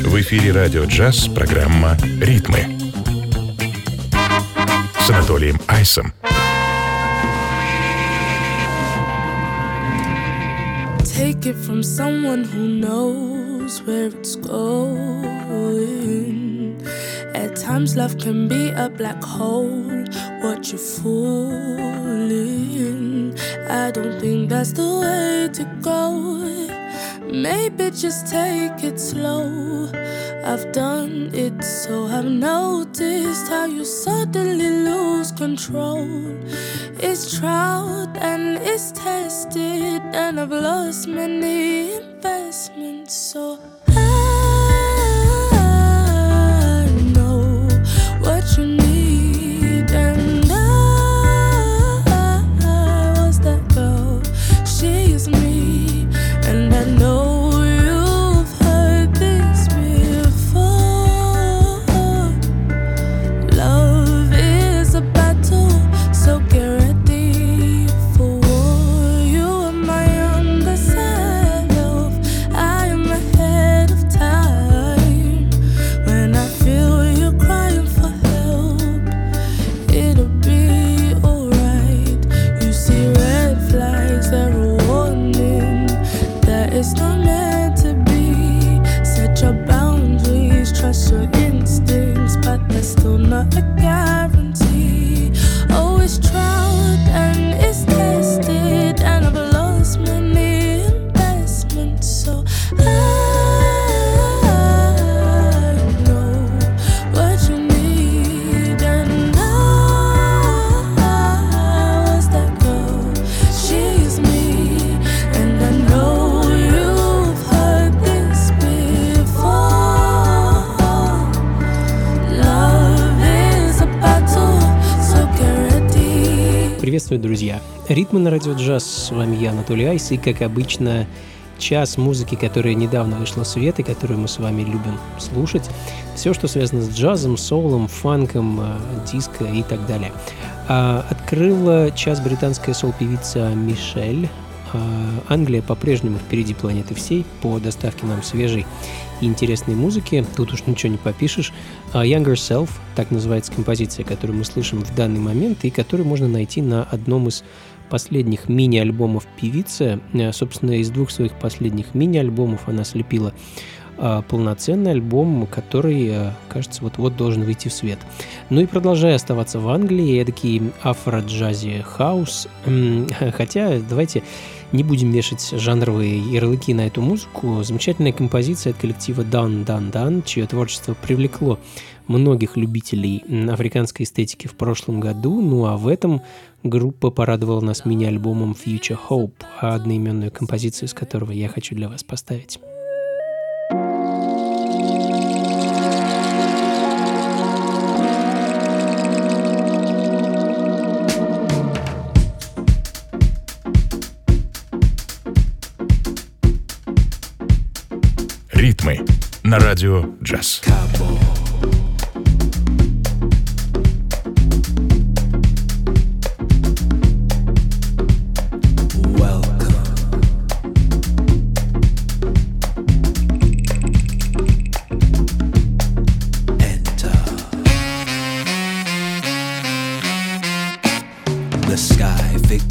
В эфире радио джаз программа «Ритмы» с Анатолием Айсом. Take it from someone who knows where it's going. At times, love can be a black hole. What you fooling? I don't think that's the way to go. Maybe just take it slow. I've done it so I've noticed how you suddenly lose control. It's tried and it's tested, and I've lost many investments. So Приветствую, друзья! Ритмы на радио джаз. С вами я, Анатолий Айс, и, как обычно, час музыки, которая недавно вышла в свет и которую мы с вами любим слушать. Все, что связано с джазом, соулом, фанком, э, диско и так далее. А, Открыла час британская соул-певица Мишель. А, Англия по-прежнему впереди планеты всей по доставке нам свежей и интересной музыки. Тут уж ничего не попишешь. А Younger Self, так называется композиция, которую мы слышим в данный момент и которую можно найти на одном из последних мини-альбомов певицы. Э, Собственно, из двух своих последних мини-альбомов она слепила а, полноценный альбом, который, э, кажется, вот-вот должен выйти в свет. Ну и продолжая оставаться в Англии, эдакий афро-джази хаус. Хотя, давайте не будем вешать жанровые ярлыки на эту музыку. Замечательная композиция от коллектива Дан Дан Дан, чье творчество привлекло многих любителей африканской эстетики в прошлом году. Ну а в этом группа порадовала нас мини-альбомом Future Hope, одноименную композицию, из которого я хочу для вас поставить. «Ритмы» на радио джаз. The sky thick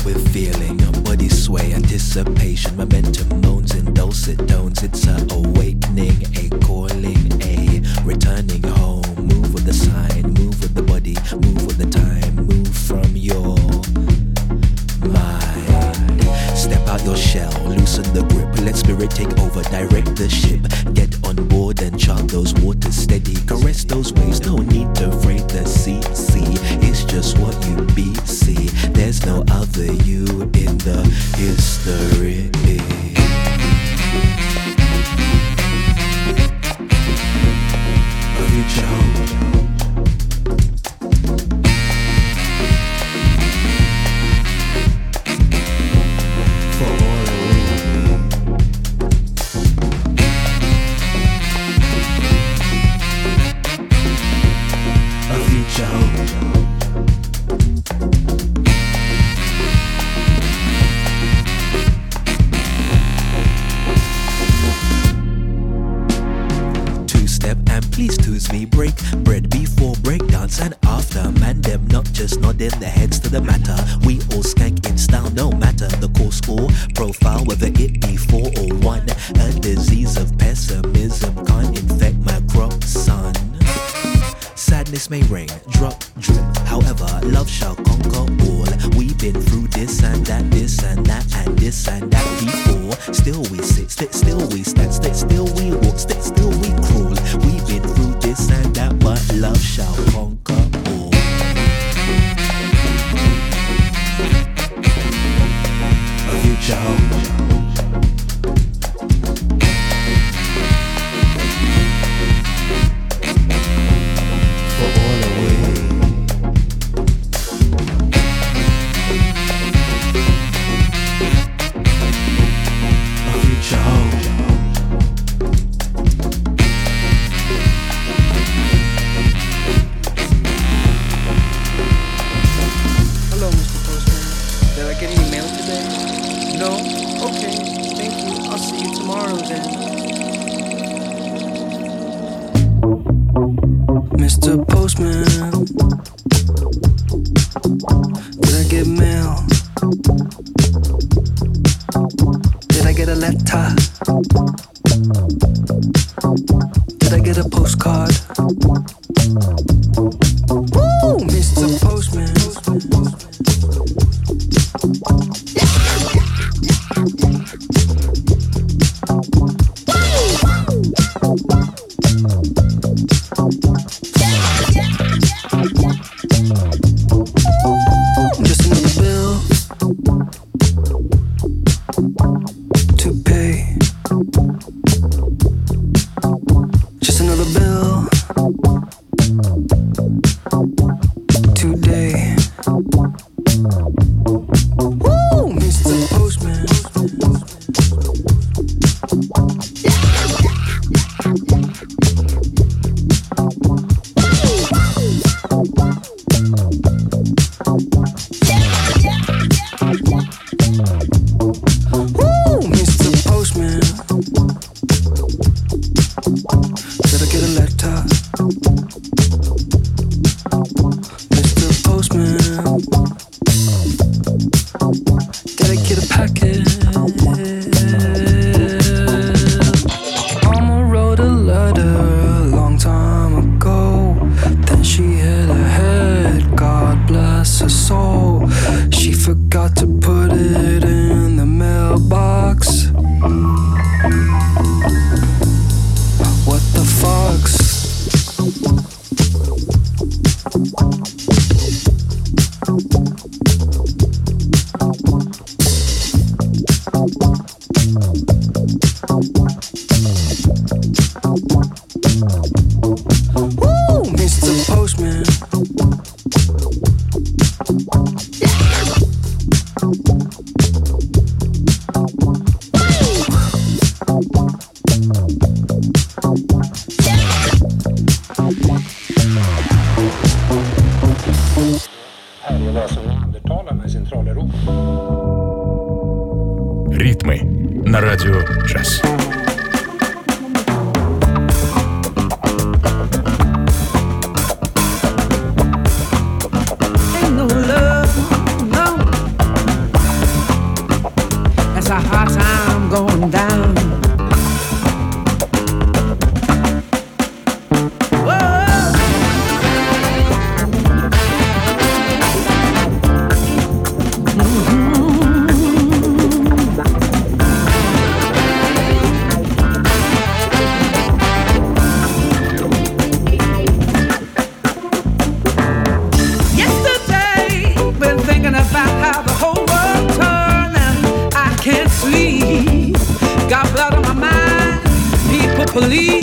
police,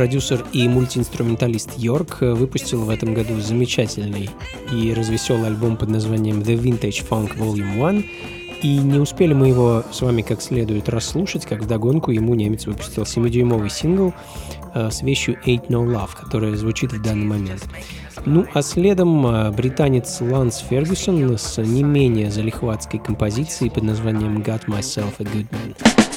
продюсер и мультиинструменталист Йорк выпустил в этом году замечательный и развеселый альбом под названием The Vintage Funk Volume 1, и не успели мы его с вами как следует расслушать, как вдогонку ему немец выпустил 7-дюймовый сингл э, с вещью Ain't No Love, которая звучит в данный момент. Ну а следом э, британец Ланс Фергюсон с не менее залихватской композицией под названием Got Myself a Good Man.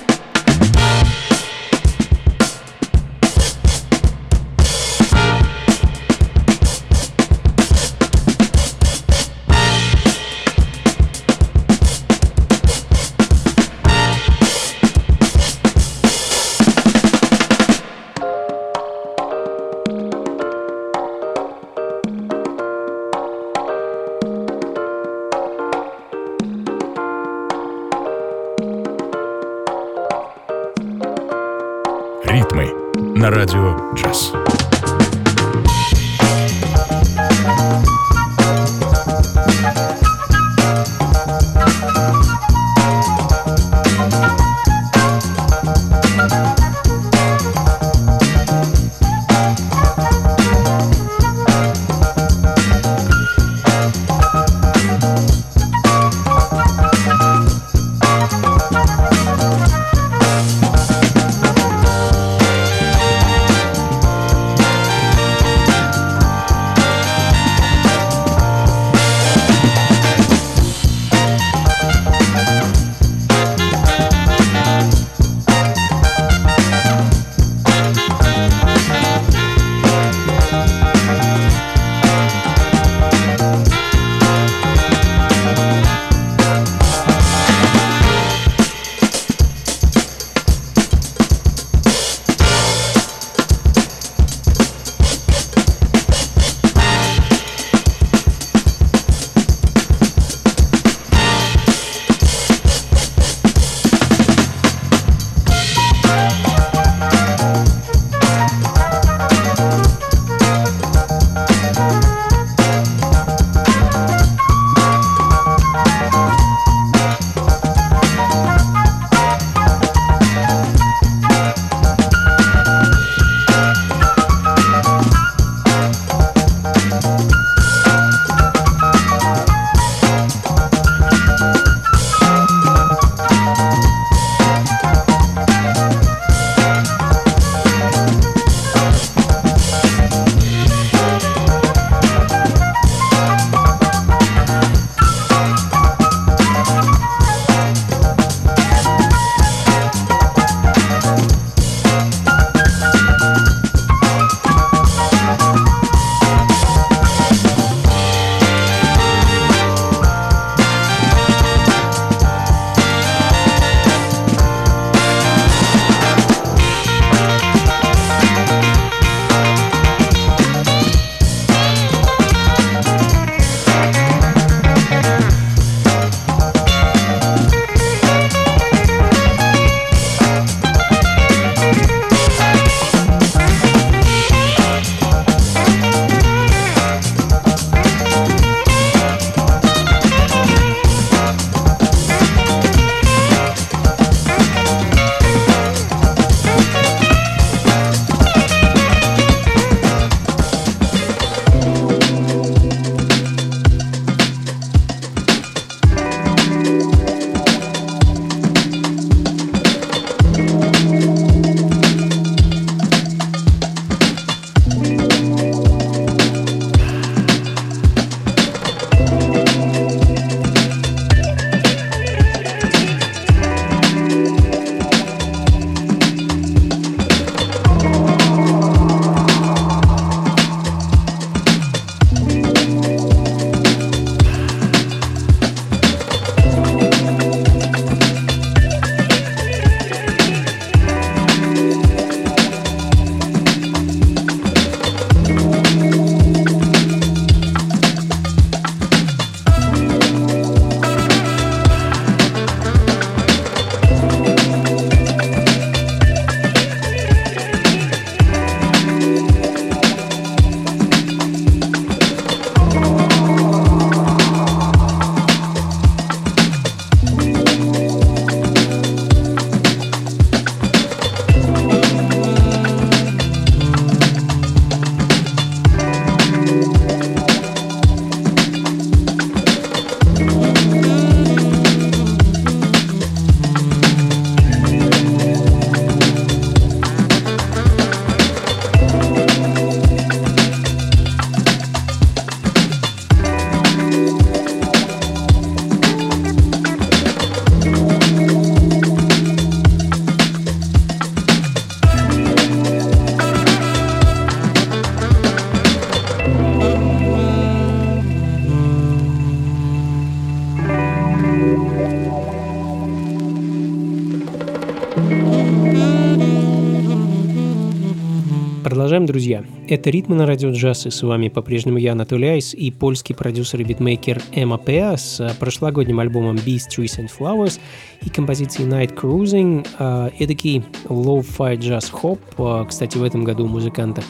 Это «Ритмы на радио джаз», и с вами по-прежнему я, Анатолий Айс, и польский продюсер и битмейкер Эмма Пеа с э, прошлогодним альбомом Bees, Trees and Flowers и композицией Night Cruising, э, эдакий low-fi джаз-хоп. Э, кстати, в этом году у музыканта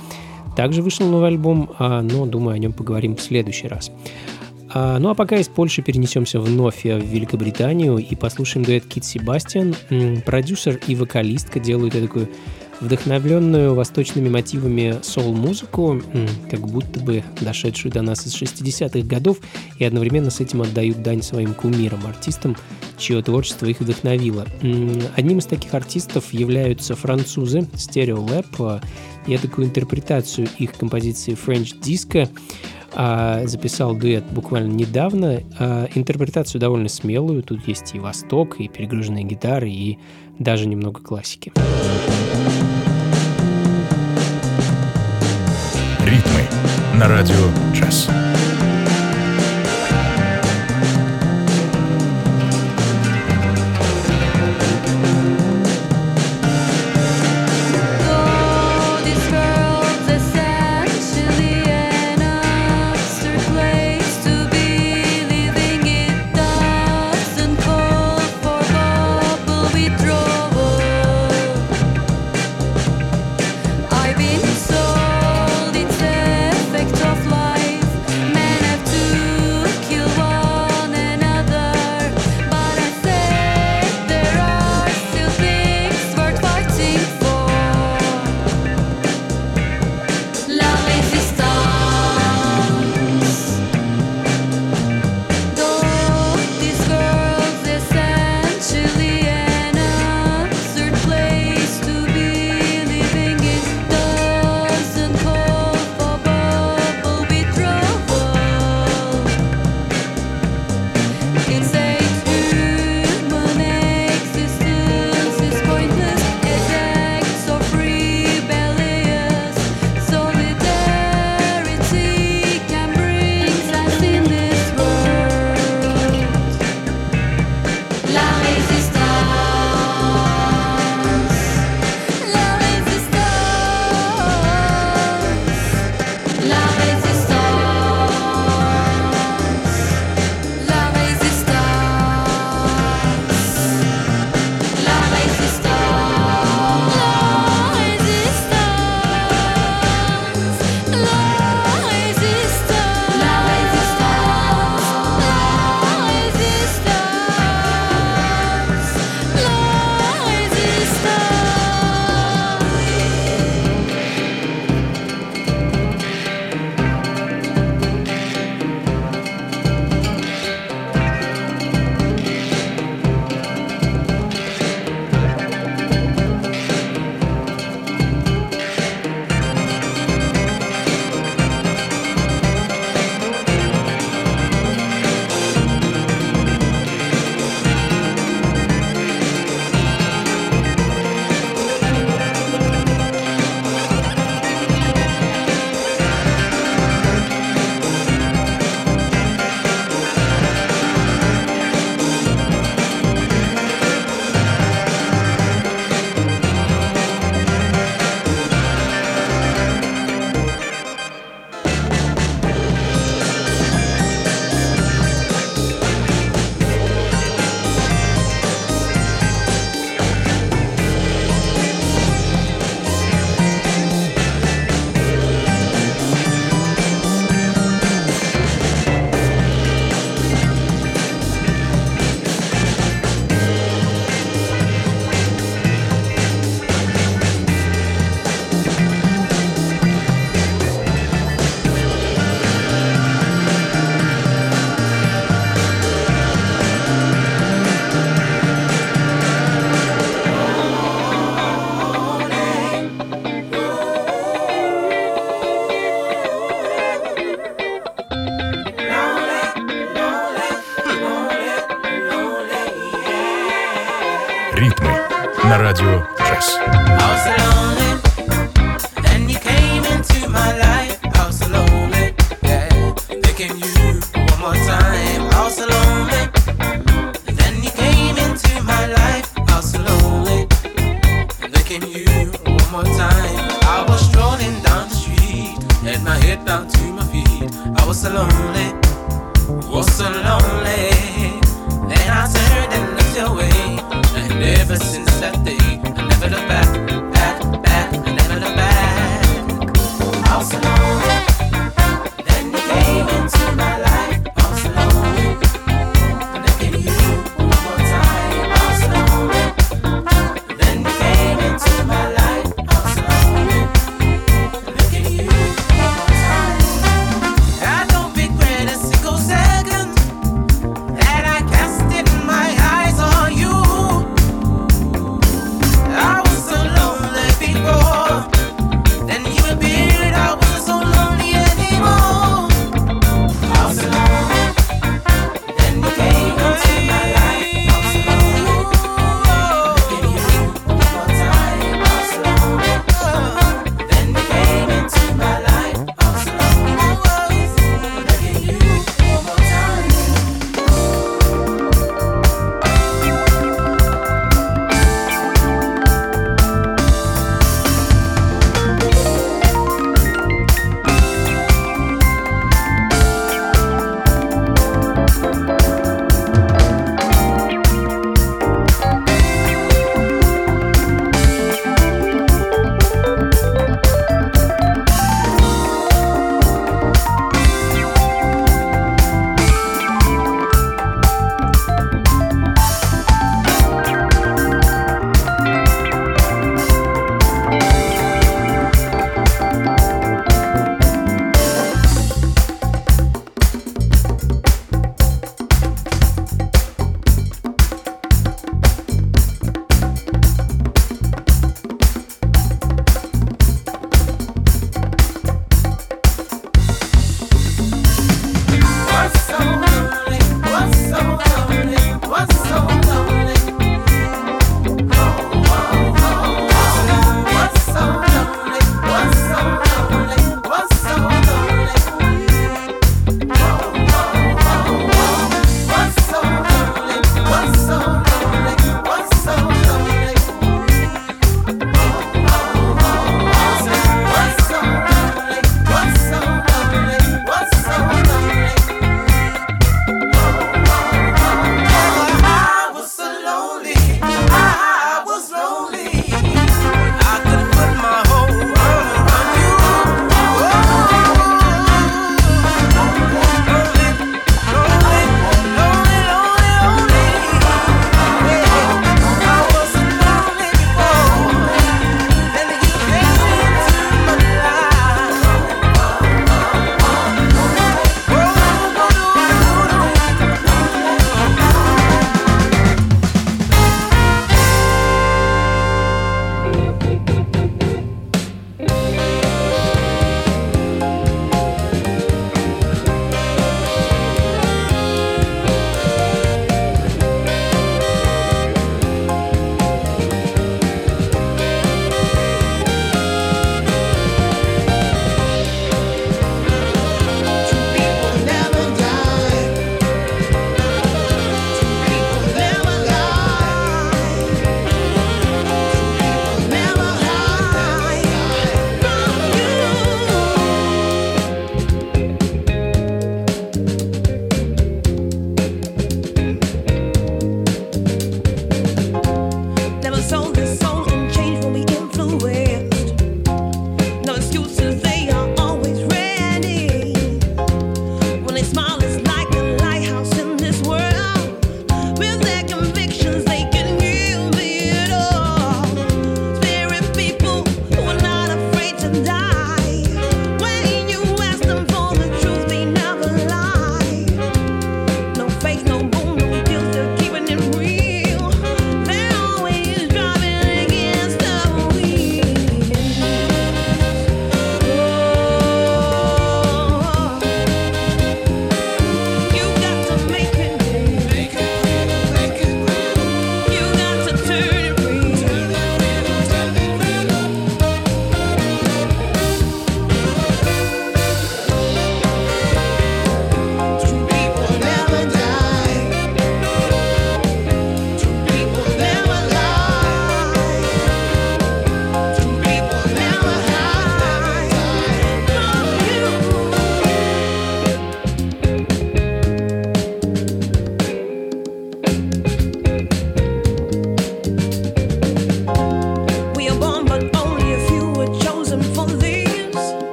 также вышел новый альбом, но, думаю, о нем поговорим в следующий раз. Ну а пока из Польши перенесемся вновь в Великобританию и послушаем дуэт Кит Себастьян. Продюсер и вокалистка делают такую вдохновленную восточными мотивами соул-музыку, как будто бы дошедшую до нас из 60-х годов, и одновременно с этим отдают дань своим кумирам, артистам, чье творчество их вдохновило. Одним из таких артистов являются французы Stereo Lab. Я такую интерпретацию их композиции French Disco а, записал дуэт буквально недавно. А, интерпретацию довольно смелую. Тут есть и восток, и перегруженные гитары, и даже немного классики. На радио «Джаз».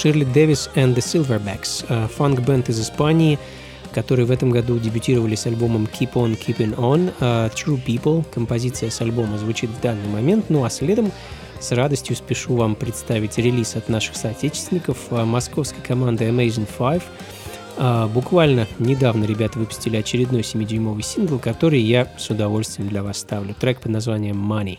Ширли Дэвис and the Silverbacks, э, фанк-бенд из Испании, которые в этом году дебютировали с альбомом Keep On Keeping On, э, True People. Композиция с альбома звучит в данный момент, ну а следом с радостью спешу вам представить релиз от наших соотечественников э, московской команды Amazing Five. Буквально недавно ребята выпустили очередной 7-дюймовый сингл, который я с удовольствием для вас ставлю. Трек под названием Money.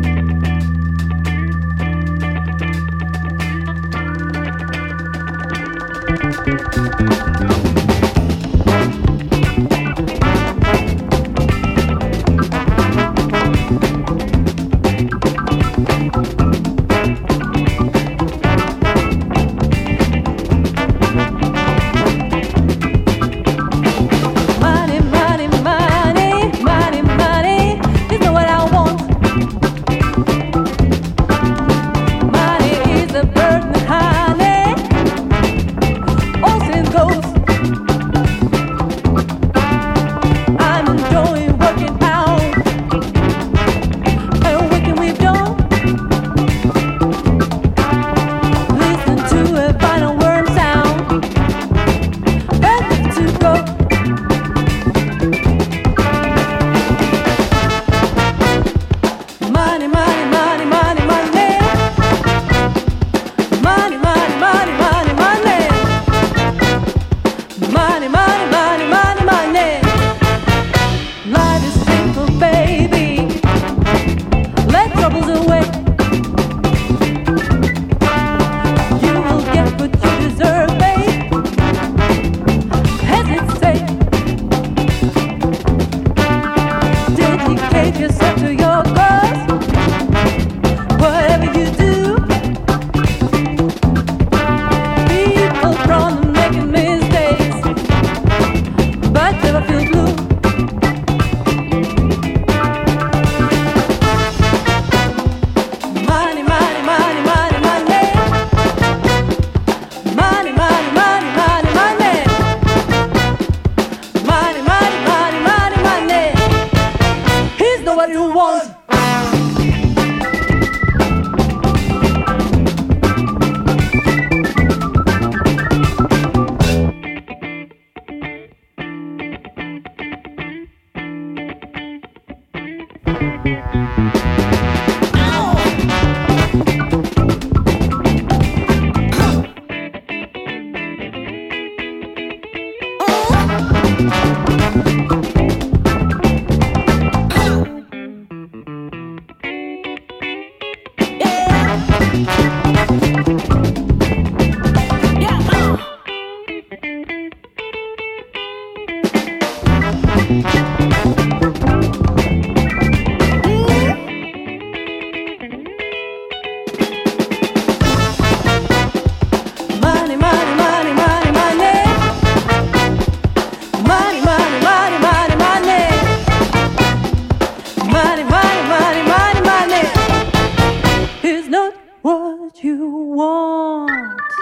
want.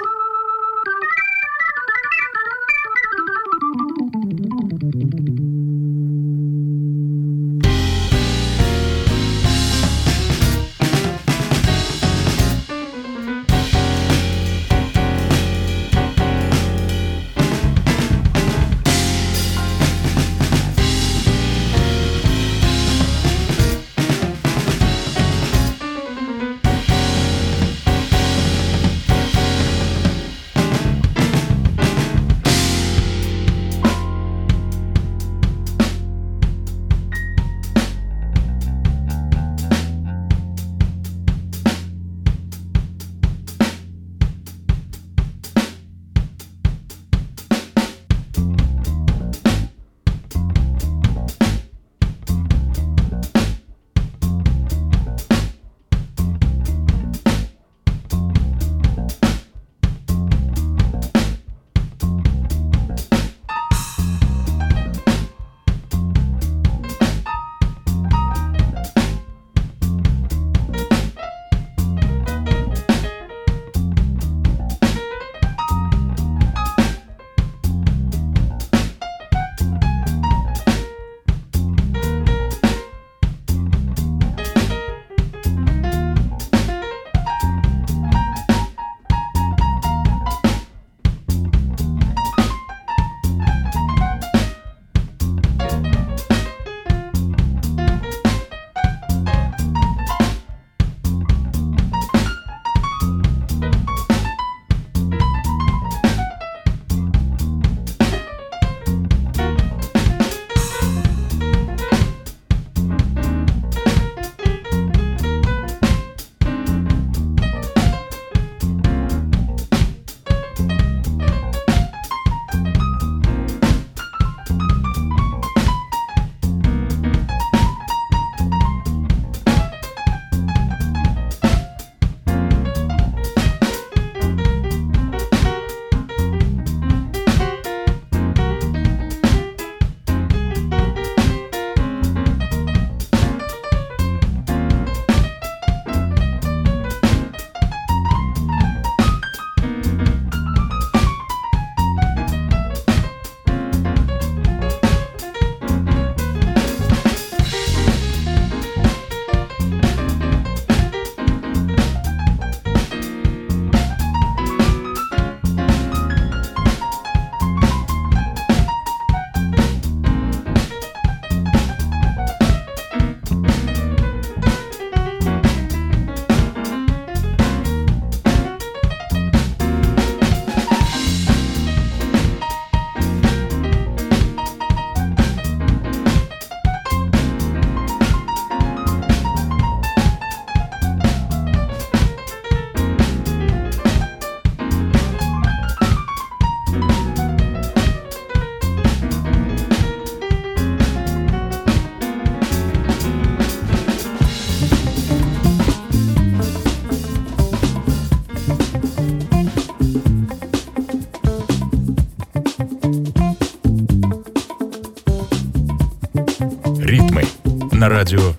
На радио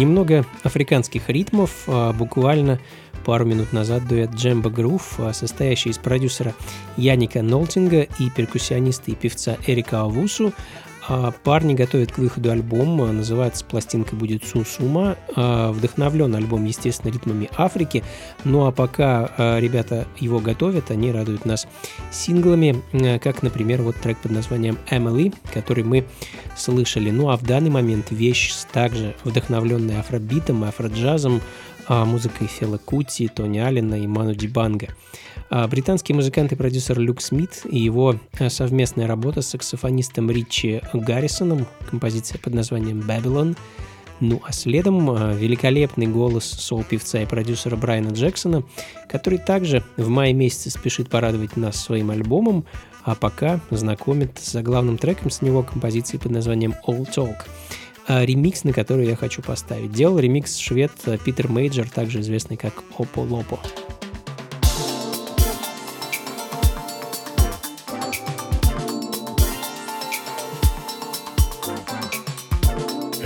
немного африканских ритмов. А, Буквально пару минут назад дуэт Джемба Грув, а, состоящий из продюсера Яника Нолтинга и перкуссиониста и певца Эрика Авусу, Парни готовят к выходу альбом, а, называется пластинка будет Сусума. А, Вдохновлен альбом, естественно, ритмами Африки. Ну а пока а, ребята его готовят, они радуют нас синглами, а, как, например, вот трек под названием Emily, который мы слышали. Ну а в данный момент вещь также вдохновленная афробитом, афроджазом, а, музыкой Фела Кути, Тони Аллена и Ману Дибанга. А, Британский музыкант и продюсер Люк Смит и его а, совместная работа с саксофонистом Ричи Гаррисоном, композиция под названием «Babylon», ну а следом а, великолепный голос соул-певца и продюсера Брайана Джексона, который также в мае месяце спешит порадовать нас своим альбомом, а пока знакомит с главным треком с него композицией под названием All Talk. А, Ремикс, на который я хочу поставить. Делал ремикс швед а, Питер Мейджор, также известный как Opolopo.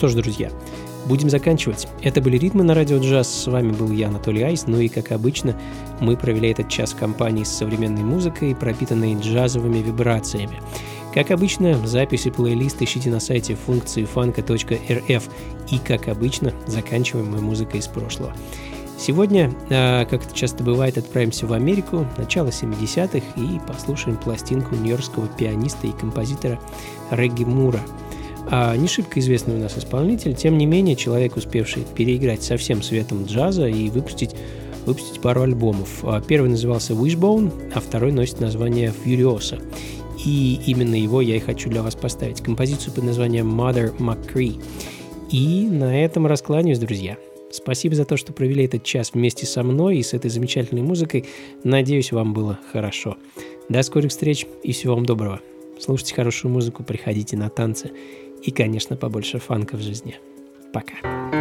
Что ж, друзья, будем заканчивать. Это были «Ритмы на радио джаз». С вами был я, Анатолий Айс. Ну и, как обычно, мы провели этот час в компании с современной музыкой, пропитанной джазовыми вибрациями. Как обычно, записи плейлист ищите на сайте функции фанка.рф. И, как обычно, заканчиваем мы музыкой из прошлого. Сегодня, а, как это часто бывает, отправимся в Америку, начало 70-х, и послушаем пластинку нью-йоркского пианиста и композитора Регги Мура. А, не шибко известный у нас исполнитель, тем не менее, человек, успевший переиграть со всем светом джаза и выпустить, выпустить пару альбомов. А, первый назывался Wishbone, а второй носит название Furiosa. И именно его я и хочу для вас поставить. Композицию под названием Mother McCree. И на этом раскланяюсь, друзья. Спасибо за то, что провели этот час вместе со мной и с этой замечательной музыкой. Надеюсь, вам было хорошо. До скорых встреч и всего вам доброго. Слушайте хорошую музыку, приходите на танцы и, конечно, побольше фанка в жизни. Пока.